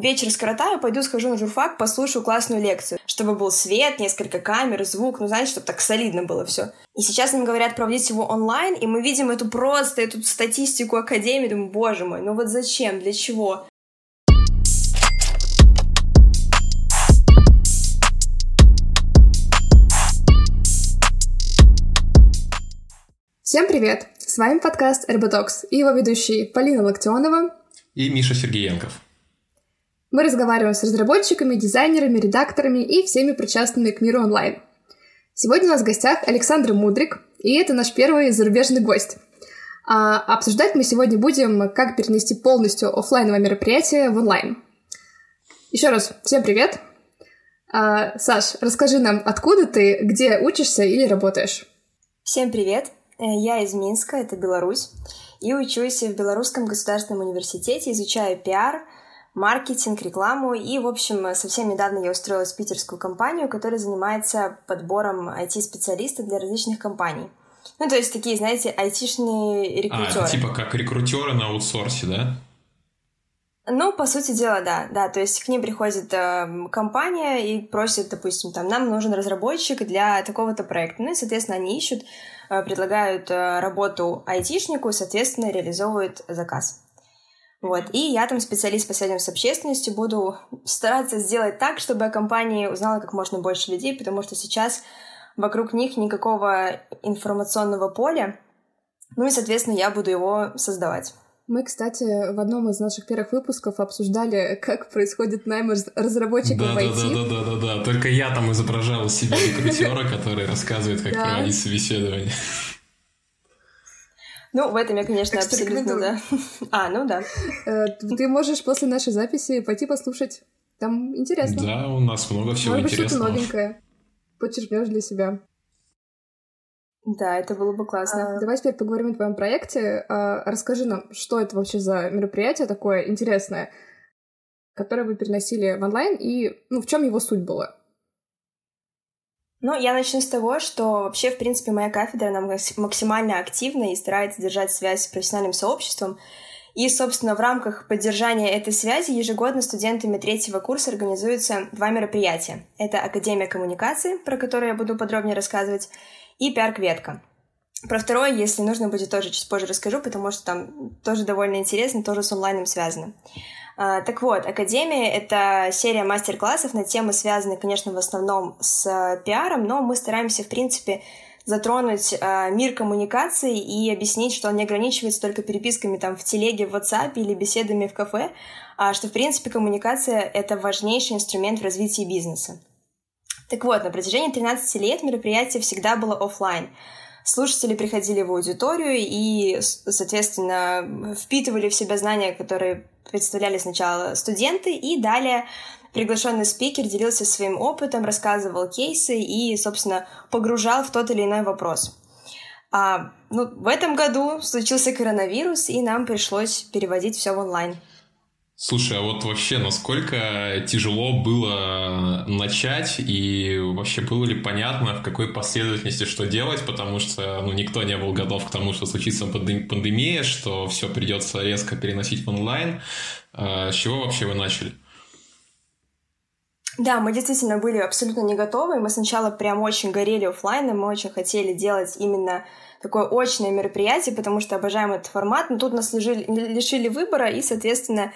вечер скоротаю, пойду схожу на журфак, послушаю классную лекцию, чтобы был свет, несколько камер, звук, ну, знаете, чтобы так солидно было все. И сейчас нам говорят проводить его онлайн, и мы видим эту просто, эту статистику Академии, думаю, боже мой, ну вот зачем, для чего? Всем привет! С вами подкаст RBTOX и его ведущие Полина Локтионова и Миша Сергеенков. Мы разговариваем с разработчиками, дизайнерами, редакторами и всеми причастными к миру онлайн. Сегодня у нас в гостях Александр Мудрик, и это наш первый зарубежный гость. А обсуждать мы сегодня будем, как перенести полностью офлайновое мероприятие в онлайн. Еще раз, всем привет! А, Саш, расскажи нам, откуда ты, где учишься или работаешь? Всем привет! Э, я из Минска, это Беларусь, и учусь в Белорусском государственном университете, изучаю пиар, маркетинг, рекламу, и, в общем, совсем недавно я устроилась в питерскую компанию, которая занимается подбором IT-специалистов для различных компаний. Ну, то есть такие, знаете, айтишные рекрутеры. А, типа как рекрутеры на аутсорсе, да? Ну, по сути дела, да, да. То есть к ним приходит э, компания и просит, допустим, там, нам нужен разработчик для такого-то проекта. Ну и, соответственно, они ищут, э, предлагают э, работу айтишнику, соответственно, реализовывают заказ. Вот. И я там специалист по связям с общественностью, буду стараться сделать так, чтобы о компании узнала как можно больше людей, потому что сейчас вокруг них никакого информационного поля, ну и, соответственно, я буду его создавать. Мы, кстати, в одном из наших первых выпусков обсуждали, как происходит найм разработчиков да, в IT. Да, да, да, да, да. Только я там изображал себя рекрутера, который рассказывает, как проводить собеседование. Ну, в этом я, конечно, абсолютно, да. А, ну да. Э, ты можешь после нашей записи пойти послушать. Там интересно. Да, у нас много всего Может интересного. Может быть, что-то новенькое. Подчеркнешь для себя. Да, это было бы классно. А, давай теперь поговорим о твоем проекте. А, расскажи нам, что это вообще за мероприятие такое интересное, которое вы переносили в онлайн, и ну, в чем его суть была? Ну, я начну с того, что вообще, в принципе, моя кафедра, она максимально активна и старается держать связь с профессиональным сообществом. И, собственно, в рамках поддержания этой связи ежегодно студентами третьего курса организуются два мероприятия. Это Академия коммуникации, про которую я буду подробнее рассказывать, и пиар-кветка. Про второе, если нужно будет, тоже чуть позже расскажу, потому что там тоже довольно интересно, тоже с онлайном связано. А, так вот, Академия — это серия мастер-классов на темы, связанные, конечно, в основном с пиаром, но мы стараемся, в принципе, затронуть э, мир коммуникаций и объяснить, что он не ограничивается только переписками там в телеге, в WhatsApp или беседами в кафе, а что, в принципе, коммуникация — это важнейший инструмент в развитии бизнеса. Так вот, на протяжении 13 лет мероприятие всегда было офлайн. Слушатели приходили в аудиторию и, соответственно, впитывали в себя знания, которые представляли сначала студенты, и далее приглашенный спикер делился своим опытом, рассказывал кейсы и, собственно, погружал в тот или иной вопрос. А, ну, в этом году случился коронавирус, и нам пришлось переводить все в онлайн. Слушай, а вот вообще, насколько тяжело было начать и вообще было ли понятно, в какой последовательности что делать, потому что ну, никто не был готов к тому, что случится пандемия, что все придется резко переносить в онлайн. А с чего вообще вы начали? Да, мы действительно были абсолютно не готовы. Мы сначала прям очень горели офлайном, мы очень хотели делать именно такое очное мероприятие, потому что обожаем этот формат. Но тут нас лишили, лишили выбора, и, соответственно,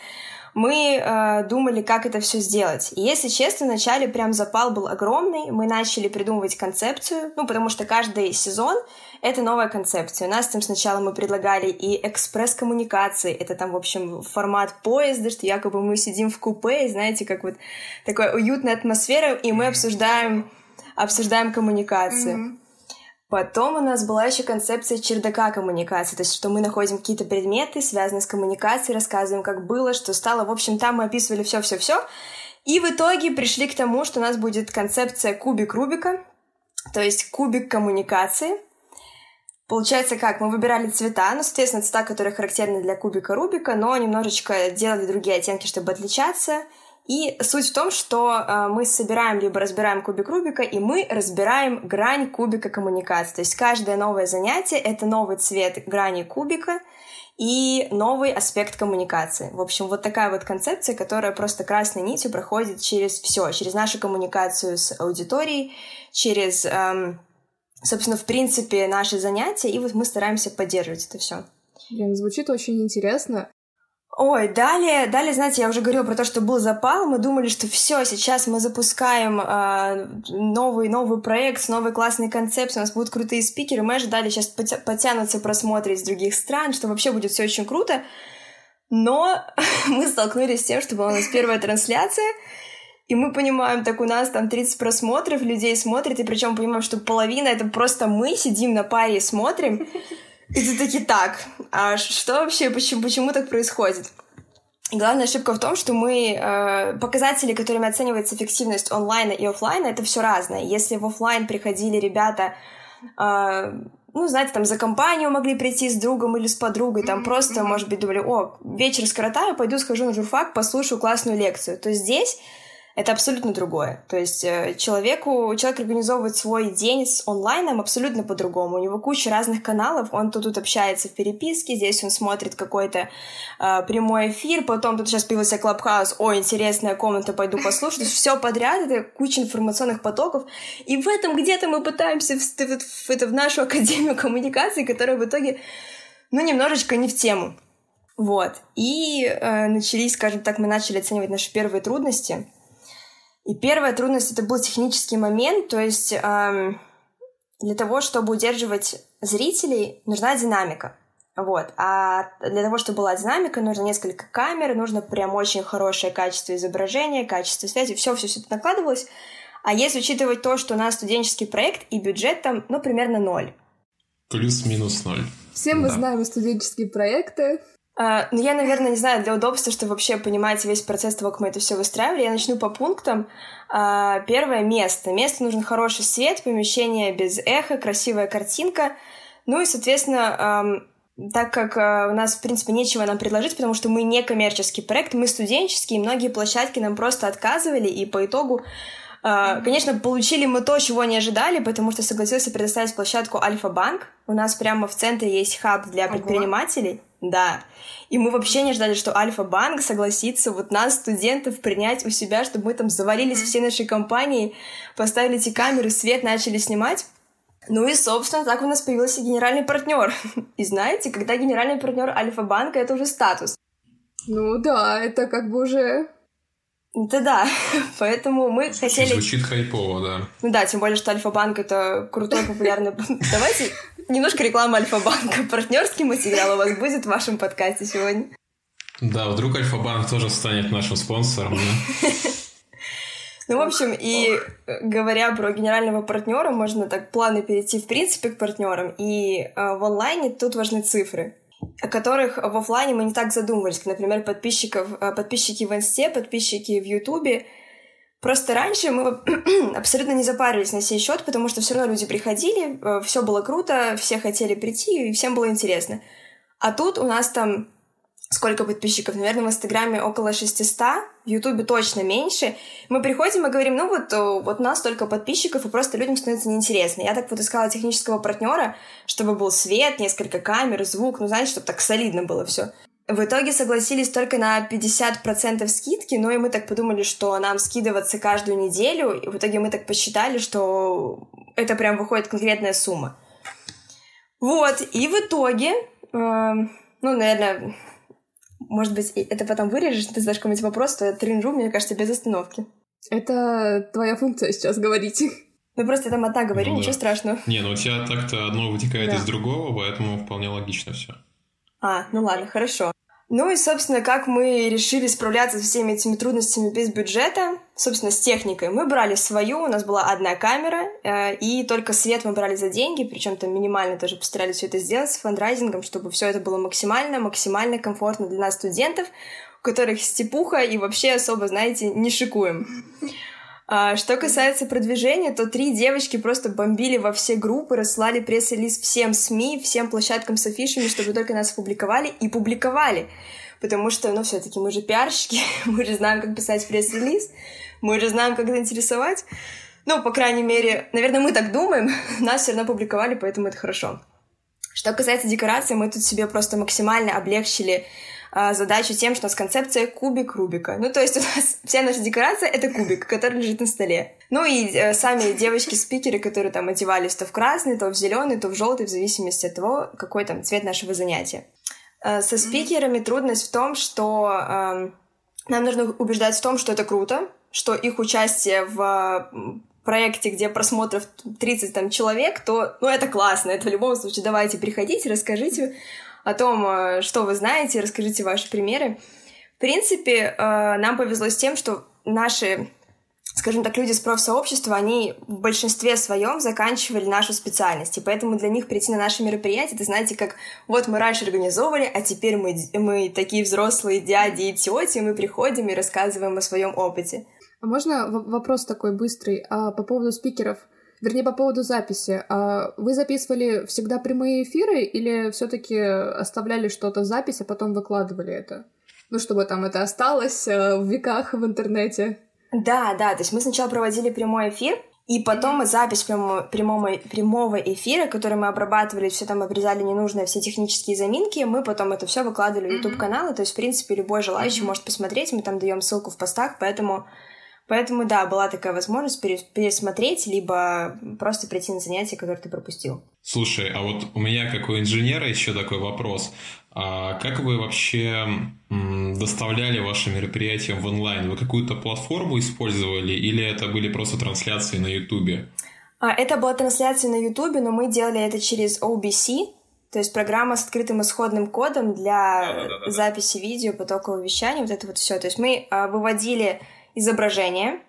мы э, думали, как это все сделать. И если честно, вначале прям запал был огромный, мы начали придумывать концепцию, ну, потому что каждый сезон — это новая концепция. У нас там сначала мы предлагали и экспресс-коммуникации, это там, в общем, формат поезда, что якобы мы сидим в купе, и, знаете, как вот такая уютная атмосфера, и мы обсуждаем, обсуждаем коммуникации. Mm-hmm. Потом у нас была еще концепция чердака коммуникации, то есть что мы находим какие-то предметы, связанные с коммуникацией, рассказываем, как было, что стало. В общем, там мы описывали все-все-все. И в итоге пришли к тому, что у нас будет концепция кубик Рубика, то есть кубик коммуникации. Получается как? Мы выбирали цвета, ну, соответственно, цвета, которые характерны для кубика Рубика, но немножечко делали другие оттенки, чтобы отличаться — и суть в том, что э, мы собираем либо разбираем кубик Рубика, и мы разбираем грань кубика коммуникации. То есть каждое новое занятие — это новый цвет грани кубика, и новый аспект коммуникации. В общем, вот такая вот концепция, которая просто красной нитью проходит через все, через нашу коммуникацию с аудиторией, через, эм, собственно, в принципе, наши занятия, и вот мы стараемся поддерживать это все. Блин, звучит очень интересно. Ой, далее, далее, знаете, я уже говорила про то, что был запал. Мы думали, что все, сейчас мы запускаем э, новый новый проект с новой классной концепцией, у нас будут крутые спикеры. Мы ожидали сейчас потянутся просмотры из других стран, что вообще будет все очень круто. Но мы столкнулись с тем, что была у нас первая трансляция, и мы понимаем, так у нас там 30 просмотров, людей смотрят, и причем понимаем, что половина это просто мы сидим на паре и смотрим. И ты таки так, а что вообще, почему, почему так происходит? И главная ошибка в том, что мы э, показатели, которыми оценивается эффективность онлайна и офлайна, это все разное. Если в офлайн приходили ребята, э, ну, знаете, там за компанию могли прийти с другом или с подругой, там просто, может быть, думали, о, вечер скоротаю, пойду схожу на журфак, послушаю классную лекцию, то здесь это абсолютно другое. То есть э, человеку, человек организовывает свой день с онлайном абсолютно по-другому. У него куча разных каналов, он тут, тут общается в переписке, здесь он смотрит какой-то э, прямой эфир, потом тут сейчас появился Клабхаус, о, интересная комната, пойду послушать. То есть все подряд, это куча информационных потоков. И в этом где-то мы пытаемся вступить в, это, в нашу академию коммуникации, которая в итоге, ну, немножечко не в тему. Вот. И э, начались, скажем так, мы начали оценивать наши первые трудности — и первая трудность это был технический момент, то есть эм, для того, чтобы удерживать зрителей, нужна динамика. Вот. А для того, чтобы была динамика, нужно несколько камер, нужно прям очень хорошее качество изображения, качество связи, все, все, все это накладывалось. А если учитывать то, что у нас студенческий проект и бюджет там, ну, примерно ноль. Плюс-минус ноль. Все мы да. знаем студенческие проекты. Uh, ну, я, наверное, не знаю, для удобства, чтобы вообще понимать весь процесс того, как мы это все выстраивали, я начну по пунктам. Uh, первое — место. Место нужен хороший свет, помещение без эха, красивая картинка. Ну и, соответственно, так как uh, у нас, в принципе, нечего нам предложить, потому что мы не коммерческий проект, мы студенческий, и многие площадки нам просто отказывали, и по итогу Конечно, получили мы то, чего не ожидали, потому что согласился предоставить площадку Альфа-банк. У нас прямо в центре есть хаб для предпринимателей. Ого. Да. И мы вообще не ждали, что Альфа-банк согласится вот нас, студентов, принять у себя, чтобы мы там завалились всей нашей компании, поставили эти камеры, свет начали снимать. Ну и, собственно, так у нас появился генеральный партнер. И знаете, когда генеральный партнер Альфа-банка, это уже статус. Ну да, это как бы уже да, да. Поэтому мы хотели... Звучит хайпово, да. Ну да, тем более, что Альфа-банк — это крутой, популярный... Давайте немножко реклама Альфа-банка. Партнерский материал у вас будет в вашем подкасте сегодня. Да, вдруг Альфа-банк тоже станет нашим спонсором, да? Ну, в общем, и говоря про генерального партнера, можно так плавно перейти, в принципе, к партнерам. И э, в онлайне тут важны цифры о которых в офлайне мы не так задумывались. Например, подписчиков, э, подписчики в Инсте, подписчики в Ютубе. Просто раньше мы абсолютно не запарились на сей счет, потому что все равно люди приходили, э, все было круто, все хотели прийти, и всем было интересно. А тут у нас там сколько подписчиков? Наверное, в Инстаграме около 600, в Ютубе точно меньше. Мы приходим и говорим, ну вот, э, вот у нас столько подписчиков, и просто людям становится неинтересно. Я так вот искала технического партнера, чтобы был свет, несколько камер, звук, ну, знаете, чтобы так солидно было все. В итоге согласились только на 50% скидки, но и мы так подумали, что нам скидываться каждую неделю, и в итоге мы так посчитали, что это прям выходит конкретная сумма. Вот, и в итоге, э, ну, наверное, может быть, это потом вырежешь, ты задашь какой-нибудь вопрос, то я тренжу, мне кажется, без остановки. Это твоя функция сейчас говорить. Ну просто я там одна говорю, ну, ничего да. страшного. Не, ну у тебя так-то одно вытекает да. из другого, поэтому вполне логично все. А, ну ладно, хорошо. Ну и, собственно, как мы решили справляться со всеми этими трудностями без бюджета, собственно, с техникой. Мы брали свою, у нас была одна камера, э, и только свет мы брали за деньги, причем там минимально тоже постарались все это сделать с фандрайзингом, чтобы все это было максимально, максимально комфортно для нас, студентов, у которых степуха и вообще особо, знаете, не шикуем. А, что касается продвижения, то три девочки просто бомбили во все группы, расслали пресс-релиз всем СМИ, всем площадкам с афишами, чтобы только нас публиковали и публиковали. Потому что, ну, все таки мы же пиарщики, мы же знаем, как писать пресс-релиз, мы же знаем, как заинтересовать. Ну, по крайней мере, наверное, мы так думаем, нас все равно публиковали, поэтому это хорошо. Что касается декорации, мы тут себе просто максимально облегчили задачу тем, что у нас концепция кубик Рубика. Ну, то есть у нас вся наша декорация — это кубик, который лежит на столе. Ну и э, сами девочки-спикеры, которые там одевались то в красный, то в зеленый, то в желтый, в зависимости от того, какой там цвет нашего занятия. Э, со спикерами трудность в том, что э, нам нужно убеждать в том, что это круто, что их участие в проекте, где просмотров 30 там, человек, то ну, это классно, это в любом случае давайте приходите, расскажите о том, э, что вы знаете, расскажите ваши примеры. В принципе, э, нам повезло с тем, что наши скажем так, люди с профсообщества, они в большинстве своем заканчивали нашу специальность, и поэтому для них прийти на наши мероприятия, это знаете, как вот мы раньше организовывали, а теперь мы, мы такие взрослые дяди и тети, мы приходим и рассказываем о своем опыте. А можно вопрос такой быстрый а по поводу спикеров? Вернее, по поводу записи. А вы записывали всегда прямые эфиры или все-таки оставляли что-то в запись, а потом выкладывали это? Ну, чтобы там это осталось э, в веках в интернете. Да, да, то есть мы сначала проводили прямой эфир, и потом запись прямого, прямого, прямого эфира, который мы обрабатывали, все там обрезали ненужные все технические заминки, мы потом это все выкладывали в YouTube каналы, то есть в принципе любой желающий mm-hmm. может посмотреть, мы там даем ссылку в постах, поэтому Поэтому, да, была такая возможность пересмотреть, либо просто прийти на занятие, которое ты пропустил. Слушай, а вот у меня, как у инженера, еще такой вопрос. А как вы вообще доставляли ваши мероприятия в онлайн? Вы какую-то платформу использовали или это были просто трансляции на Ютубе? А, это была трансляция на Ютубе, но мы делали это через OBC, то есть программа с открытым исходным кодом для да, да, да, записи видео, потокового вещания, вот это вот все. То есть мы а, выводили изображение,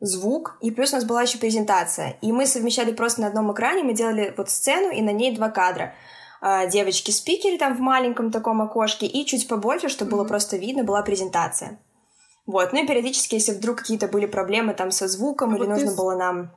звук, и плюс у нас была еще презентация. И мы совмещали просто на одном экране, мы делали вот сцену, и на ней два кадра. А, девочки-спикеры там в маленьком таком окошке, и чуть побольше, чтобы mm-hmm. было просто видно, была презентация. Вот, ну и периодически, если вдруг какие-то были проблемы там со звуком, а или вот нужно ты... было нам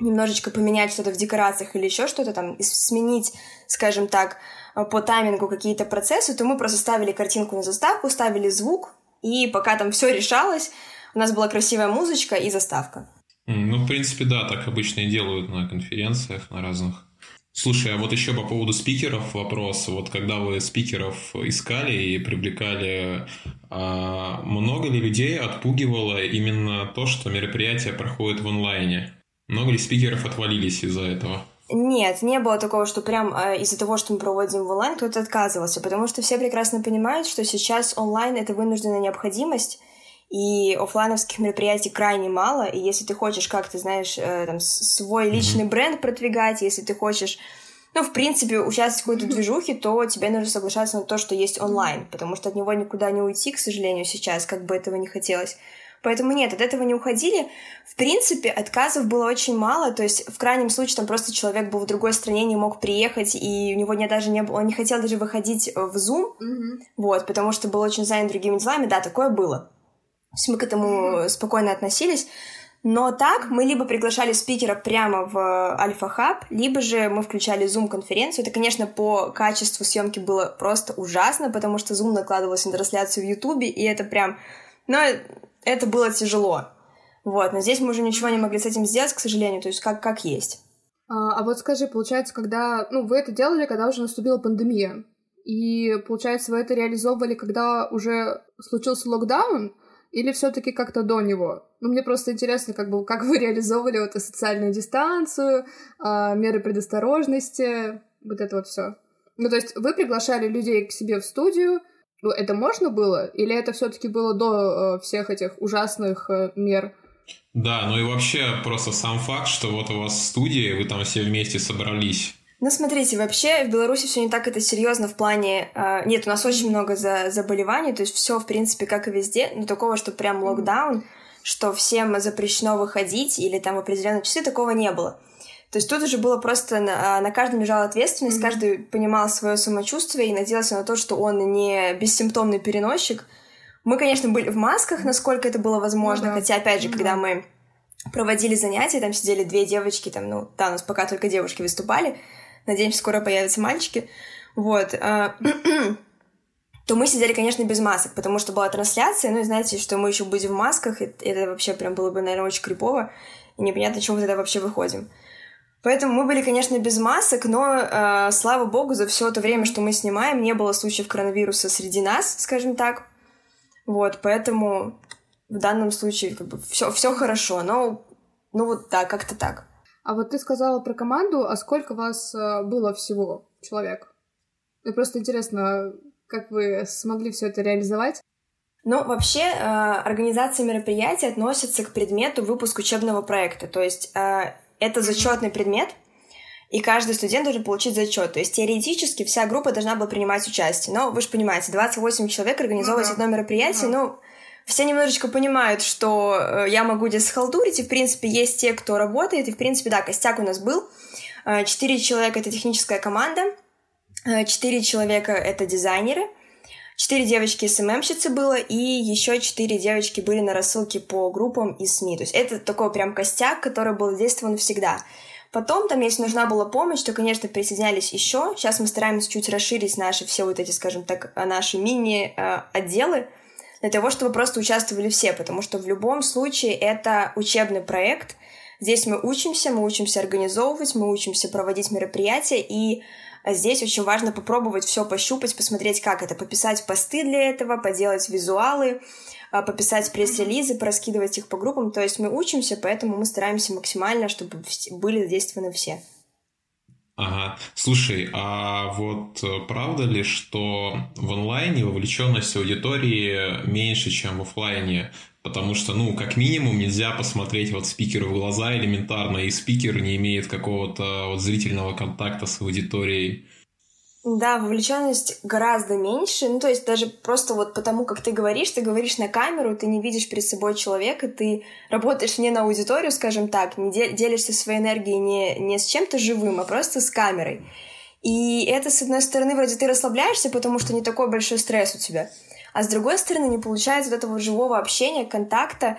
немножечко поменять что-то в декорациях или еще что-то там, сменить, скажем так, по таймингу какие-то процессы, то мы просто ставили картинку на заставку, ставили звук, и пока там все решалось, у нас была красивая музычка и заставка. Ну, в принципе, да, так обычно и делают на конференциях, на разных. Слушай, а вот еще по поводу спикеров вопрос. Вот когда вы спикеров искали и привлекали, а много ли людей отпугивало именно то, что мероприятие проходит в онлайне? Много ли спикеров отвалились из-за этого? Нет, не было такого, что прям э, из-за того, что мы проводим в онлайн, кто-то отказывался, потому что все прекрасно понимают, что сейчас онлайн — это вынужденная необходимость, и офлайновских мероприятий крайне мало, и если ты хочешь как-то, знаешь, э, там, свой личный бренд продвигать, если ты хочешь ну, в принципе, участвовать в какой-то движухе, то тебе нужно соглашаться на то, что есть онлайн, потому что от него никуда не уйти, к сожалению, сейчас, как бы этого не хотелось. Поэтому нет, от этого не уходили. В принципе, отказов было очень мало, то есть в крайнем случае там просто человек был в другой стране, не мог приехать, и у него не, даже не было, он не хотел даже выходить в Zoom, mm-hmm. вот, потому что был очень занят другими делами, да, такое было. То есть мы к этому спокойно относились. Но так мы либо приглашали спикера прямо в Альфа-хаб, либо же мы включали Zoom-конференцию. Это, конечно, по качеству съемки было просто ужасно, потому что Zoom накладывался на трансляцию в Ютубе, и это прям... Но это было тяжело. Вот, но здесь мы уже ничего не могли с этим сделать, к сожалению, то есть как, как есть. А, а вот скажи, получается, когда... Ну, вы это делали, когда уже наступила пандемия. И, получается, вы это реализовывали, когда уже случился локдаун, или все-таки как-то до него? Ну, мне просто интересно, как бы, как вы реализовывали вот эту социальную дистанцию, э, меры предосторожности, вот это вот все. Ну, то есть вы приглашали людей к себе в студию, ну, это можно было? Или это все-таки было до э, всех этих ужасных э, мер? Да, ну и вообще просто сам факт, что вот у вас студия, вы там все вместе собрались, ну, смотрите, вообще в Беларуси все не так это серьезно в плане... Э, нет, у нас очень много за, заболеваний, то есть все, в принципе, как и везде, но такого, что прям локдаун, что всем запрещено выходить или там в определенные часы, такого не было. То есть тут уже было просто на, а, на каждом лежала ответственность, mm-hmm. каждый понимал свое самочувствие и надеялся на то, что он не бессимптомный переносчик. Мы, конечно, были в масках, насколько это было возможно, mm-hmm. хотя, опять же, mm-hmm. когда мы проводили занятия, там сидели две девочки, там, ну, да, у нас пока только девушки выступали, надеемся, скоро появятся мальчики, вот, а, то мы сидели, конечно, без масок, потому что была трансляция, ну и знаете, что мы еще будем в масках, и это вообще прям было бы, наверное, очень крипово, и непонятно, чего мы тогда вообще выходим. Поэтому мы были, конечно, без масок, но, э, слава богу, за все это время, что мы снимаем, не было случаев коронавируса среди нас, скажем так. Вот, поэтому в данном случае как бы все хорошо, но ну вот да, как-то так. А вот ты сказала про команду, а сколько вас э, было всего человек? Мне просто интересно, как вы смогли все это реализовать? Ну, вообще, э, организация мероприятия относится к предмету выпуск учебного проекта. То есть э, это зачетный предмет, и каждый студент должен получить зачет. То есть теоретически вся группа должна была принимать участие. Но вы же понимаете, 28 человек организовывать одно мероприятие, ну, все немножечко понимают, что э, я могу здесь схалтурить, и, в принципе, есть те, кто работает, и, в принципе, да, костяк у нас был. Э, четыре человека — это техническая команда, э, четыре человека — это дизайнеры, четыре девочки СММщицы было, и еще четыре девочки были на рассылке по группам и СМИ. То есть это такой прям костяк, который был задействован всегда. Потом, там, если нужна была помощь, то, конечно, присоединялись еще. Сейчас мы стараемся чуть расширить наши все вот эти, скажем так, наши мини-отделы, для того, чтобы просто участвовали все, потому что в любом случае это учебный проект. Здесь мы учимся, мы учимся организовывать, мы учимся проводить мероприятия, и здесь очень важно попробовать все пощупать, посмотреть, как это, пописать посты для этого, поделать визуалы, а, пописать пресс-релизы, проскидывать их по группам. То есть мы учимся, поэтому мы стараемся максимально, чтобы были задействованы все. Ага. Слушай, а вот э, правда ли, что в онлайне вовлеченность аудитории меньше, чем в офлайне? Потому что, ну, как минимум, нельзя посмотреть вот спикеру в глаза элементарно, и спикер не имеет какого-то вот зрительного контакта с аудиторией. Да, вовлеченность гораздо меньше. Ну, то есть даже просто вот потому, как ты говоришь, ты говоришь на камеру, ты не видишь перед собой человека, ты работаешь не на аудиторию, скажем так, не делишься своей энергией не, не с чем-то живым, а просто с камерой. И это, с одной стороны, вроде ты расслабляешься, потому что не такой большой стресс у тебя. А с другой стороны, не получается вот этого живого общения, контакта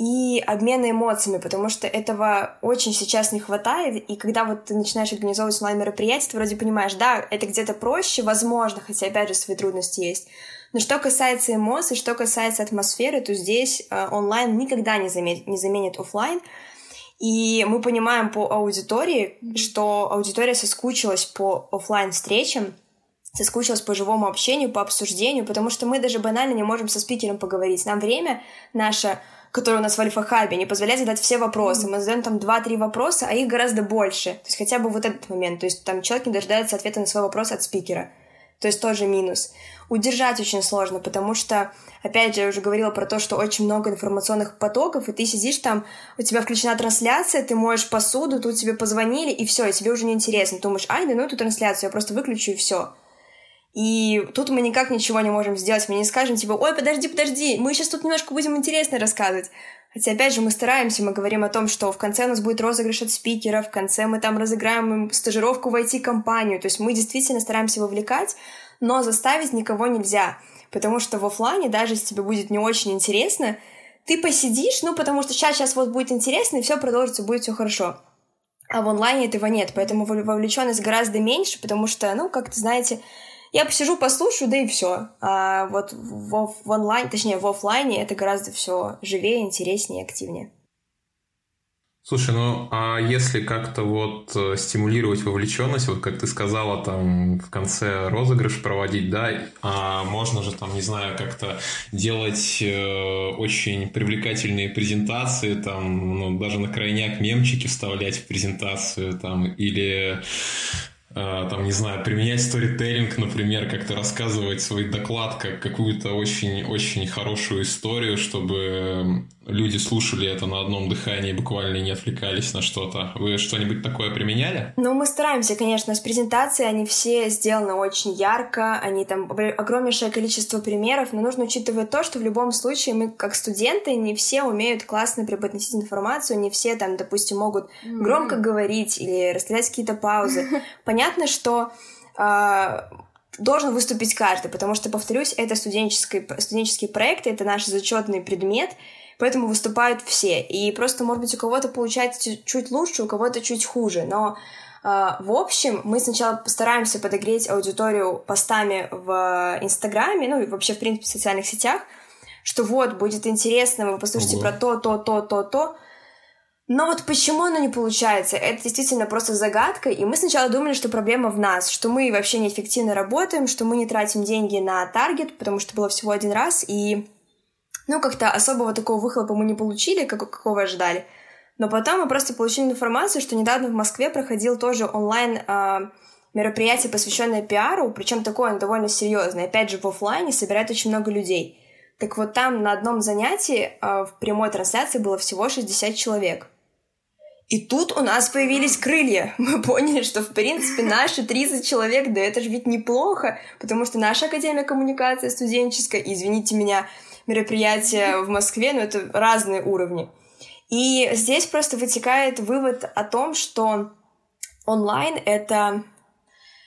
и обмена эмоциями, потому что этого очень сейчас не хватает, и когда вот ты начинаешь организовывать онлайн-мероприятие, ты вроде понимаешь, да, это где-то проще, возможно, хотя, опять же, свои трудности есть, но что касается эмоций, что касается атмосферы, то здесь э, онлайн никогда не заменит, не заменит офлайн, и мы понимаем по аудитории, что аудитория соскучилась по офлайн встречам соскучилась по живому общению, по обсуждению, потому что мы даже банально не можем со спикером поговорить. Нам время наше который у нас в Альфа-Хабе, не позволяет задать все вопросы. Мы задаем там 2-3 вопроса, а их гораздо больше. То есть хотя бы вот этот момент. То есть там человек не дожидается ответа на свой вопрос от спикера. То есть тоже минус. Удержать очень сложно, потому что, опять же, я уже говорила про то, что очень много информационных потоков, и ты сидишь там, у тебя включена трансляция, ты моешь посуду, тут тебе позвонили, и все, и тебе уже не интересно. Ты думаешь, ай, да ну эту трансляцию, я просто выключу, и все. И тут мы никак ничего не можем сделать. Мы не скажем, типа, ой, подожди, подожди, мы сейчас тут немножко будем интересно рассказывать. Хотя, опять же, мы стараемся, мы говорим о том, что в конце у нас будет розыгрыш от спикера, в конце мы там разыграем стажировку в IT-компанию. То есть мы действительно стараемся вовлекать, но заставить никого нельзя. Потому что в офлайне, даже если тебе будет не очень интересно, ты посидишь, ну, потому что сейчас, сейчас вот будет интересно, и все продолжится, будет все хорошо. А в онлайне этого нет, поэтому вовлеченность гораздо меньше, потому что, ну, как-то, знаете, я посижу, послушаю, да и все. А вот в, в онлайн, точнее, в офлайне это гораздо все живее, интереснее, активнее. Слушай, ну а если как-то вот э, стимулировать вовлеченность, вот как ты сказала, там в конце розыгрыш проводить, да, а можно же там, не знаю, как-то делать э, очень привлекательные презентации, там, ну, даже на крайняк мемчики вставлять в презентацию, там, или там, не знаю, применять сторителлинг, например, как-то рассказывать свой доклад как какую-то очень-очень хорошую историю, чтобы люди слушали это на одном дыхании, буквально не отвлекались на что-то. Вы что-нибудь такое применяли? Ну, мы стараемся, конечно, с презентацией, они все сделаны очень ярко, они там огромнейшее количество примеров, но нужно учитывать то, что в любом случае мы, как студенты, не все умеют классно преподносить информацию, не все там, допустим, могут громко говорить или расставлять какие-то паузы. Понятно, что э, должен выступить каждый, потому что, повторюсь, это студенческий, студенческие проекты, это наш зачетный предмет, поэтому выступают все. И просто, может быть, у кого-то получается чуть лучше, у кого-то чуть хуже, но э, в общем, мы сначала постараемся подогреть аудиторию постами в Инстаграме, ну и вообще, в принципе, в социальных сетях, что вот, будет интересно, вы послушайте Ого. про то, то, то, то, то, Но вот почему оно не получается, это действительно просто загадка, и мы сначала думали, что проблема в нас, что мы вообще неэффективно работаем, что мы не тратим деньги на таргет, потому что было всего один раз, и ну, как-то особого такого выхлопа мы не получили, как, какого ожидали. Но потом мы просто получили информацию, что недавно в Москве проходил тоже онлайн э, мероприятие, посвященное пиару, причем такое довольно серьезное. Опять же, в офлайне собирает очень много людей. Так вот там на одном занятии э, в прямой трансляции было всего 60 человек. И тут у нас появились крылья. Мы поняли, что, в принципе, наши 30 человек, да это же ведь неплохо, потому что наша Академия коммуникации студенческая, извините меня, мероприятия в Москве, но это разные уровни. И здесь просто вытекает вывод о том, что онлайн — это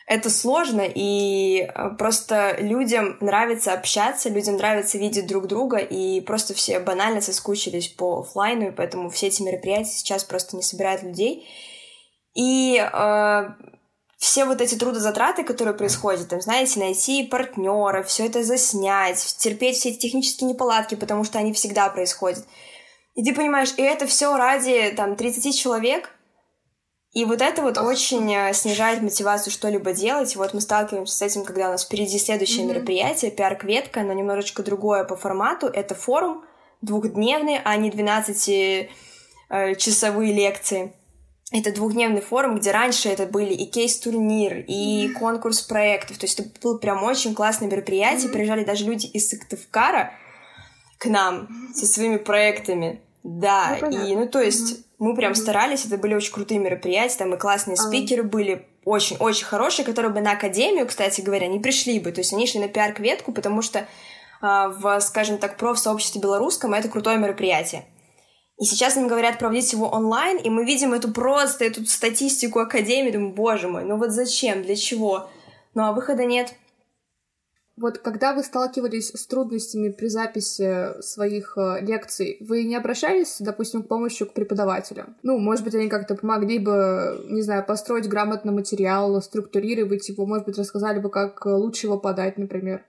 это сложно, и э, просто людям нравится общаться, людям нравится видеть друг друга, и просто все банально соскучились по офлайну, и поэтому все эти мероприятия сейчас просто не собирают людей. И э, все вот эти трудозатраты, которые происходят, там, знаете, найти партнера, все это заснять, терпеть все эти технические неполадки, потому что они всегда происходят. И ты понимаешь, и это все ради там 30 человек, и вот это вот очень э, снижает мотивацию что-либо делать. И вот мы сталкиваемся с этим, когда у нас впереди следующее mm-hmm. мероприятие, пиар-кветка, но немножечко другое по формату. Это форум двухдневный, а не 12-часовые э, лекции. Это двухдневный форум, где раньше это были и кейс-турнир, и mm-hmm. конкурс проектов. То есть это было прям очень классное мероприятие. Mm-hmm. Приезжали даже люди из Сыктывкара к нам mm-hmm. со своими проектами. Да, ну, и ну то есть mm-hmm мы прям старались, это были очень крутые мероприятия, там и классные спикеры были, очень-очень хорошие, которые бы на академию, кстати говоря, не пришли бы. То есть они шли на пиар-кветку, потому что а, в, скажем так, профсообществе белорусском это крутое мероприятие. И сейчас нам говорят проводить его онлайн, и мы видим эту просто, эту статистику Академии, думаю, боже мой, ну вот зачем, для чего? Ну а выхода нет. Вот когда вы сталкивались с трудностями при записи своих э, лекций, вы не обращались, допустим, к помощи к преподавателям? Ну, может быть, они как-то помогли бы, не знаю, построить грамотно материал, структурировать его, может быть, рассказали бы, как лучше его подать, например?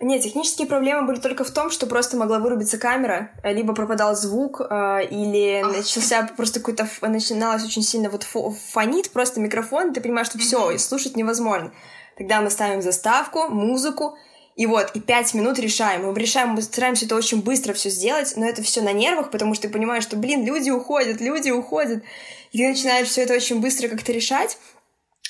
Нет, технические проблемы были только в том, что просто могла вырубиться камера, либо пропадал звук, э, или начался просто какой-то... Начиналось очень сильно вот фонит просто микрофон, ты понимаешь, что все, и слушать невозможно. Тогда мы ставим заставку, музыку, и вот, и пять минут решаем. Мы решаем, мы стараемся это очень быстро все сделать, но это все на нервах, потому что ты понимаешь, что, блин, люди уходят, люди уходят. И ты начинаешь все это очень быстро как-то решать.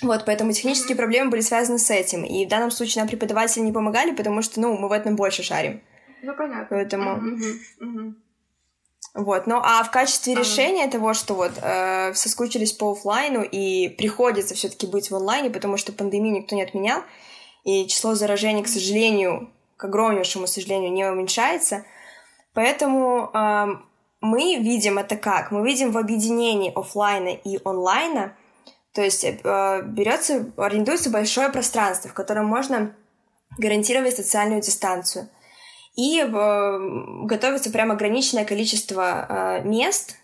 Вот, поэтому технические проблемы были связаны с этим. И в данном случае нам преподаватели не помогали, потому что, ну, мы в этом больше шарим. Ну, понятно. Поэтому... Вот, ну а в качестве ага. решения того, что вот э, соскучились по офлайну и приходится все-таки быть в онлайне, потому что пандемию никто не отменял, и число заражений, к сожалению, к огромнейшему сожалению, не уменьшается. Поэтому э, мы видим это как? Мы видим в объединении офлайна и онлайна, то есть э, берется, арендуется большое пространство, в котором можно гарантировать социальную дистанцию. И э, готовится прям ограниченное количество э, мест,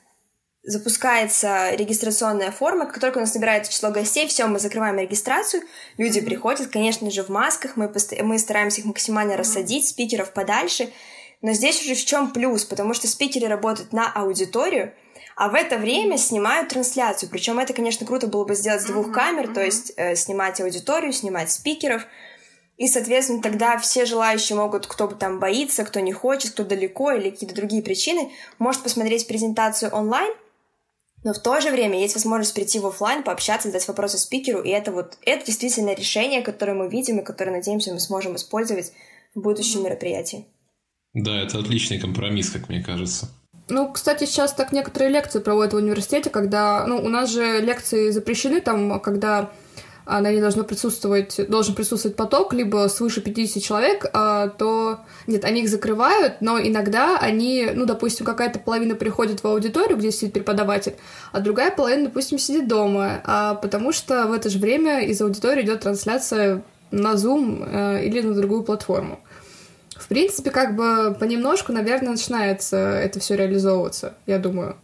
запускается регистрационная форма, как только у нас набирается число гостей, все, мы закрываем регистрацию, люди mm-hmm. приходят, конечно же, в масках, мы, пост- мы стараемся их максимально mm-hmm. рассадить, спикеров подальше, но здесь уже в чем плюс, потому что спикеры работают на аудиторию, а в это время снимают трансляцию. Причем это, конечно, круто было бы сделать с двух mm-hmm. камер, то есть э, снимать аудиторию, снимать спикеров, и, соответственно, тогда все желающие могут, кто там боится, кто не хочет, кто далеко или какие-то другие причины, может посмотреть презентацию онлайн, но в то же время есть возможность прийти в офлайн, пообщаться, задать вопросы спикеру, и это вот это действительно решение, которое мы видим и которое, надеемся, мы сможем использовать в будущем мероприятии. Да, это отличный компромисс, как мне кажется. Ну, кстати, сейчас так некоторые лекции проводят в университете, когда, ну, у нас же лекции запрещены там, когда на ней должно присутствовать, должен присутствовать поток, либо свыше 50 человек, а, то нет, они их закрывают, но иногда они, ну, допустим, какая-то половина приходит в аудиторию, где сидит преподаватель, а другая половина, допустим, сидит дома, а потому что в это же время из аудитории идет трансляция на Zoom э, или на другую платформу. В принципе, как бы понемножку, наверное, начинается это все реализовываться, я думаю.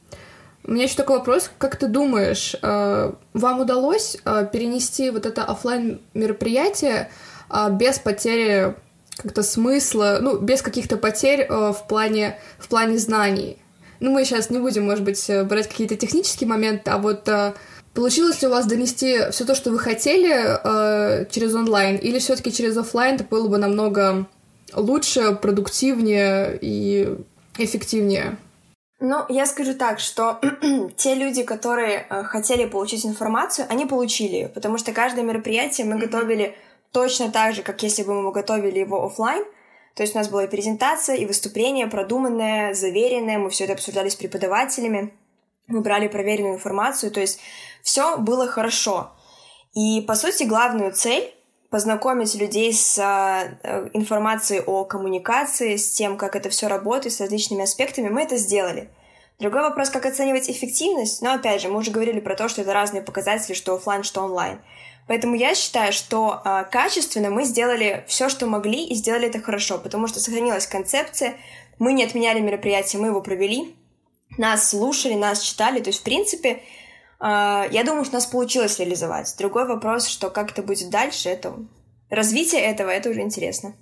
У меня еще такой вопрос. Как ты думаешь, э, вам удалось э, перенести вот это офлайн мероприятие э, без потери как-то смысла, ну, без каких-то потерь в плане, в плане знаний? Ну, мы сейчас не будем, может быть, брать какие-то технические моменты, а вот получилось ли у вас донести все то, что вы хотели через онлайн, или все-таки через офлайн это было бы намного лучше, продуктивнее и эффективнее? Ну, я скажу так, что те люди, которые э, хотели получить информацию, они получили ее, потому что каждое мероприятие мы готовили точно так же, как если бы мы готовили его офлайн. То есть у нас была и презентация, и выступление продуманное, заверенное, мы все это обсуждали с преподавателями, мы брали проверенную информацию, то есть все было хорошо. И, по сути, главную цель познакомить людей с э, информацией о коммуникации, с тем, как это все работает, с различными аспектами, мы это сделали. Другой вопрос, как оценивать эффективность, но опять же, мы уже говорили про то, что это разные показатели, что офлайн, что онлайн. Поэтому я считаю, что э, качественно мы сделали все, что могли, и сделали это хорошо, потому что сохранилась концепция, мы не отменяли мероприятие, мы его провели, нас слушали, нас читали, то есть, в принципе, я думаю, что у нас получилось реализовать. Другой вопрос, что как это будет дальше, это развитие этого, это уже интересно.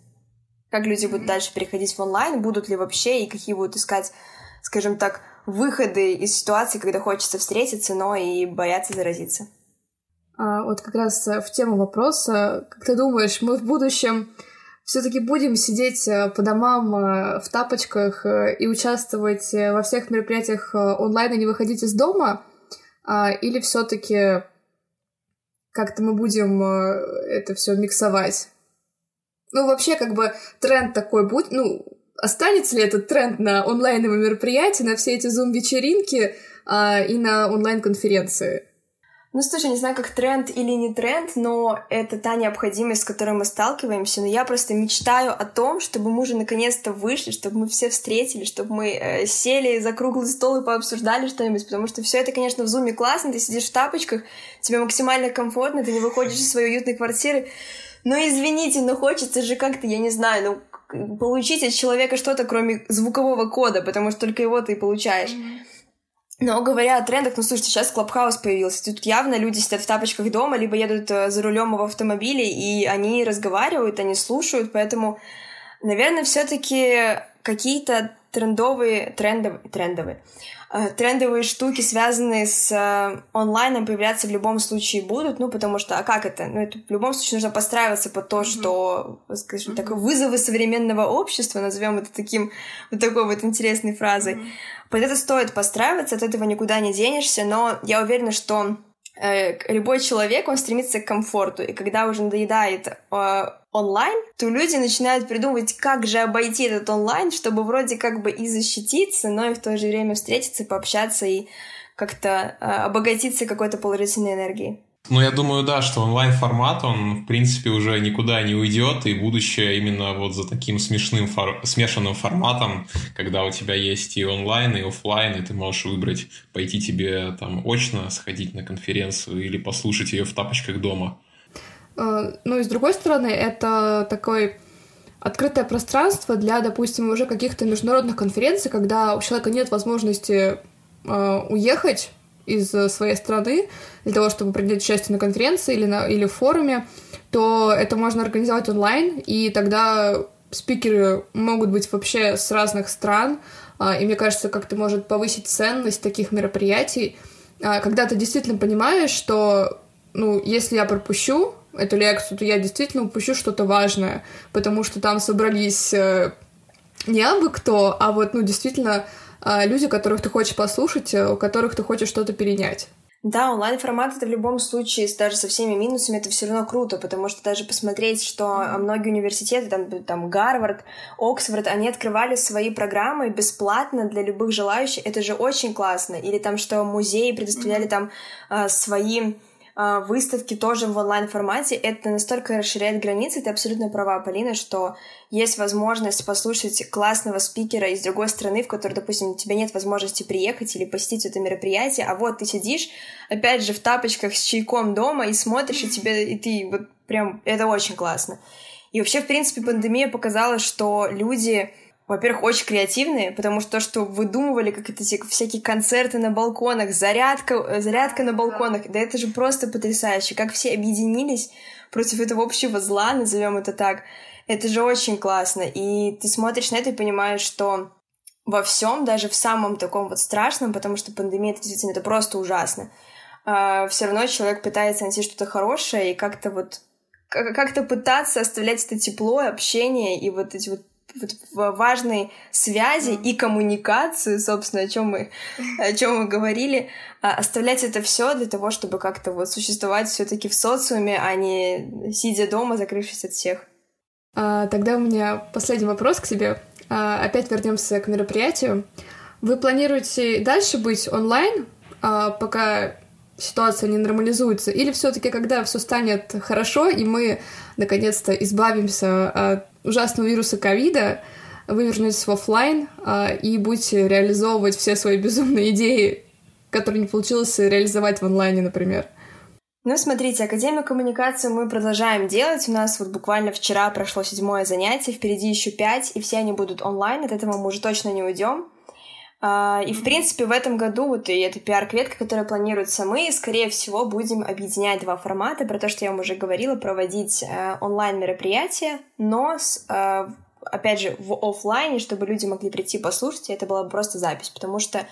Как люди будут дальше переходить в онлайн, будут ли вообще, и какие будут искать, скажем так, выходы из ситуации, когда хочется встретиться, но и бояться заразиться. А, вот как раз э, в тему вопроса, как ты думаешь, мы в будущем все-таки будем сидеть э, по домам э, в тапочках и участвовать во всех мероприятиях онлайн и не выходить из дома? А, или все-таки как-то мы будем э, это все миксовать? Ну, вообще, как бы тренд такой будет, ну, останется ли этот тренд на онлайновые мероприятия, на все эти зум-вечеринки а, и на онлайн-конференции? Ну, слушай, не знаю, как тренд или не тренд, но это та необходимость, с которой мы сталкиваемся. Но я просто мечтаю о том, чтобы мы уже наконец-то вышли, чтобы мы все встретили, чтобы мы э, сели за круглый стол и пообсуждали что-нибудь. Потому что все это, конечно, в зуме классно, ты сидишь в тапочках, тебе максимально комфортно, ты не выходишь из своей уютной квартиры. Но извините, но хочется же как-то, я не знаю, ну, получить от человека что-то, кроме звукового кода, потому что только его ты получаешь. Но говоря о трендах, ну слушайте, сейчас Клабхаус появился. Тут явно люди сидят в тапочках дома, либо едут э, за рулем в автомобиле, и они разговаривают, они слушают, поэтому, наверное, все-таки какие-то трендовые, трендовые, трендовые, э, трендовые штуки, связанные с э, онлайном, появляться в любом случае будут, ну, потому что, а как это? Ну, это в любом случае нужно подстраиваться под то, mm-hmm. что, скажем mm-hmm. так, вызовы современного общества, назовем это таким, вот такой вот интересной фразой. Mm-hmm. Под это стоит подстраиваться, от этого никуда не денешься, но я уверена, что любой человек, он стремится к комфорту, и когда уже надоедает э, онлайн, то люди начинают придумывать, как же обойти этот онлайн, чтобы вроде как бы и защититься, но и в то же время встретиться, пообщаться и как-то э, обогатиться какой-то положительной энергией. Ну, я думаю, да, что онлайн-формат, он, в принципе, уже никуда не уйдет, и будущее именно вот за таким смешным, фор... смешанным форматом, когда у тебя есть и онлайн, и офлайн, и ты можешь выбрать, пойти тебе там очно, сходить на конференцию или послушать ее в тапочках дома. Э, ну и с другой стороны, это такой открытое пространство для, допустим, уже каких-то международных конференций, когда у человека нет возможности э, уехать из своей страны для того, чтобы принять участие на конференции или, на, или форуме, то это можно организовать онлайн, и тогда спикеры могут быть вообще с разных стран, а, и мне кажется, как-то может повысить ценность таких мероприятий, а, когда ты действительно понимаешь, что, ну, если я пропущу эту лекцию, то я действительно упущу что-то важное, потому что там собрались э, не абы кто, а вот, ну, действительно люди, которых ты хочешь послушать, э, у которых ты хочешь что-то перенять. Да, онлайн-формат это в любом случае, даже со всеми минусами, это все равно круто, потому что даже посмотреть, что многие университеты, там, там Гарвард, Оксфорд, они открывали свои программы бесплатно для любых желающих, это же очень классно. Или там, что музеи предоставляли там а, свои а, выставки тоже в онлайн-формате, это настолько расширяет границы, ты абсолютно права, Полина, что есть возможность послушать классного спикера из другой страны, в которой, допустим, у тебя нет возможности приехать или посетить это мероприятие, а вот ты сидишь, опять же, в тапочках с чайком дома и смотришь, и тебе, и ты вот прям, это очень классно. И вообще, в принципе, пандемия показала, что люди во-первых, очень креативные, потому что то, что выдумывали, как это всякие концерты на балконах, зарядка, э, зарядка на балконах, да это же просто потрясающе, как все объединились против этого общего зла, назовем это так. Это же очень классно. И ты смотришь на это и понимаешь, что во всем, даже в самом таком вот страшном, потому что пандемия это действительно это просто ужасно. А, все равно человек пытается найти что-то хорошее и как-то вот как-то пытаться оставлять это тепло, общение и вот эти вот важной связи и коммуникацию, собственно, о чем мы, о чем мы говорили, а, оставлять это все для того, чтобы как-то вот существовать все-таки в социуме, а не сидя дома, закрывшись от всех. А, тогда у меня последний вопрос к тебе. А, опять вернемся к мероприятию. Вы планируете дальше быть онлайн, а, пока ситуация не нормализуется, или все-таки, когда все станет хорошо и мы наконец-то избавимся от ужасного вируса ковида, вы вернетесь в офлайн а, и будете реализовывать все свои безумные идеи, которые не получилось реализовать в онлайне, например? Ну, смотрите, Академию коммуникации мы продолжаем делать. У нас вот буквально вчера прошло седьмое занятие, впереди еще пять, и все они будут онлайн, от этого мы уже точно не уйдем. А, и, в принципе, в этом году вот и эта пиар-кветка, которая планируется, мы, скорее всего, будем объединять два формата, про то, что я вам уже говорила, проводить э, онлайн-мероприятия, но с, э, опять же, в офлайне, чтобы люди могли прийти послушать, и это была бы просто запись, потому что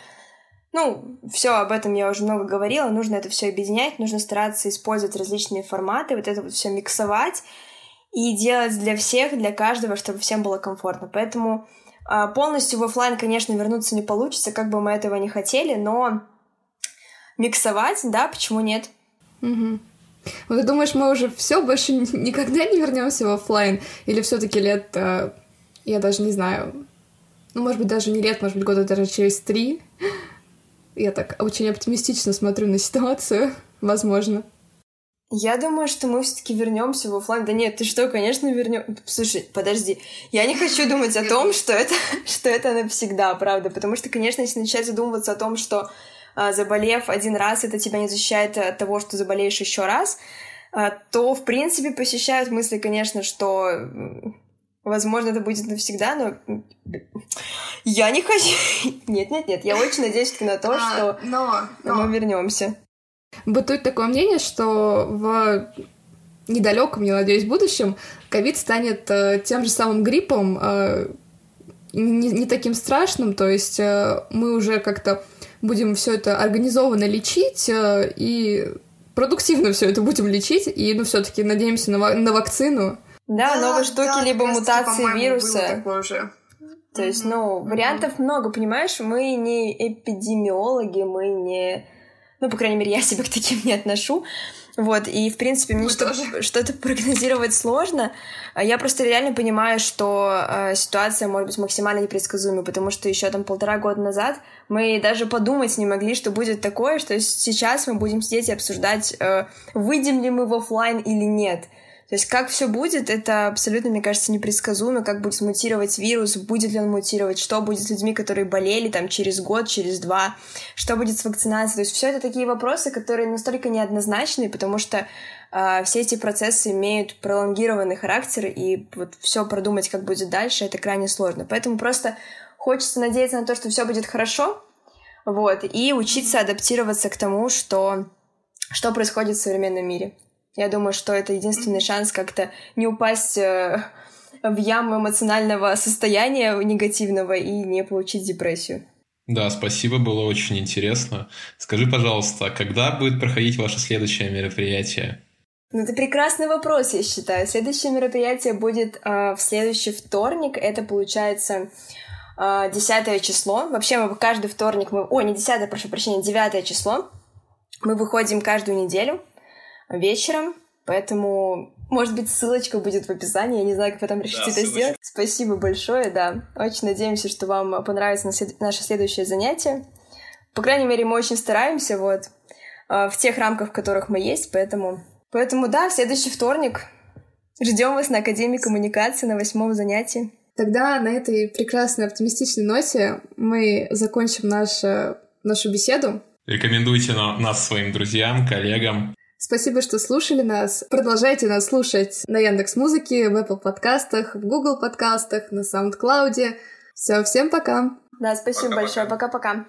ну, все об этом я уже много говорила, нужно это все объединять, нужно стараться использовать различные форматы, вот это вот все миксовать и делать для всех, для каждого, чтобы всем было комфортно. Поэтому полностью в офлайн, конечно, вернуться не получится, как бы мы этого не хотели, но миксовать, да, почему нет? Угу. Вот ты думаешь, мы уже все больше никогда не вернемся в офлайн? Или все-таки лет, э, я даже не знаю, ну, может быть, даже не лет, может быть, года даже через три. Я так очень оптимистично смотрю на ситуацию, возможно. Я думаю, что мы все-таки вернемся в офлайн. Да нет, ты что, конечно, вернем. Слушай, подожди. Я не хочу думать о том, что это, что это навсегда, правда. Потому что, конечно, если начать задумываться о том, что а, заболев один раз, это тебя не защищает от того, что заболеешь еще раз, а, то, в принципе, посещают мысли, конечно, что возможно, это будет навсегда, но я не хочу. Нет, нет, нет. Я очень надеюсь на то, а, что но, но... мы вернемся. Бытует такое мнение, что в недалеком, я надеюсь, будущем ковид станет э, тем же самым гриппом, э, не, не таким страшным, то есть э, мы уже как-то будем все это организованно лечить э, и продуктивно все это будем лечить, и ну все-таки надеемся на, на вакцину. Да, да новые штуки, да, либо мутации вируса. То есть, ну, вариантов много, понимаешь? Мы не эпидемиологи, мы не ну, по крайней мере, я себя к таким не отношу. Вот, и, в принципе, мне что- что-то прогнозировать сложно. А я просто реально понимаю, что э, ситуация может быть максимально непредсказуемой, потому что еще там полтора года назад мы даже подумать не могли, что будет такое, что сейчас мы будем сидеть и обсуждать, э, выйдем ли мы в офлайн или нет. То есть как все будет, это абсолютно, мне кажется, непредсказуемо, как будет мутировать вирус, будет ли он мутировать, что будет с людьми, которые болели там через год, через два, что будет с вакцинацией. То есть все это такие вопросы, которые настолько неоднозначные, потому что э, все эти процессы имеют пролонгированный характер, и вот все продумать, как будет дальше, это крайне сложно. Поэтому просто хочется надеяться на то, что все будет хорошо, вот, и учиться адаптироваться к тому, что, что происходит в современном мире. Я думаю, что это единственный шанс как-то не упасть э, в яму эмоционального состояния негативного и не получить депрессию. Да, спасибо, было очень интересно. Скажи, пожалуйста, когда будет проходить ваше следующее мероприятие? Ну, это прекрасный вопрос, я считаю. Следующее мероприятие будет э, в следующий вторник. Это получается э, 10 число. Вообще мы каждый вторник... Мы... Ой, не 10, прошу прощения, 9 число. Мы выходим каждую неделю вечером, поэтому, может быть, ссылочка будет в описании, я не знаю, как вы там решите да, это ссылочка. сделать. Спасибо большое, да. Очень надеемся, что вам понравится наше следующее занятие. По крайней мере, мы очень стараемся, вот, э, в тех рамках, в которых мы есть, поэтому... Поэтому, да, в следующий вторник ждем вас на Академии коммуникации на восьмом занятии. Тогда на этой прекрасной оптимистичной ноте мы закончим нашу, нашу беседу. Рекомендуйте нас своим друзьям, коллегам. Спасибо, что слушали нас. Продолжайте нас слушать на Яндекс Музыке, в Apple подкастах, в Google подкастах, на SoundCloud. Все, всем пока. Да, спасибо пока, большое. Пока-пока.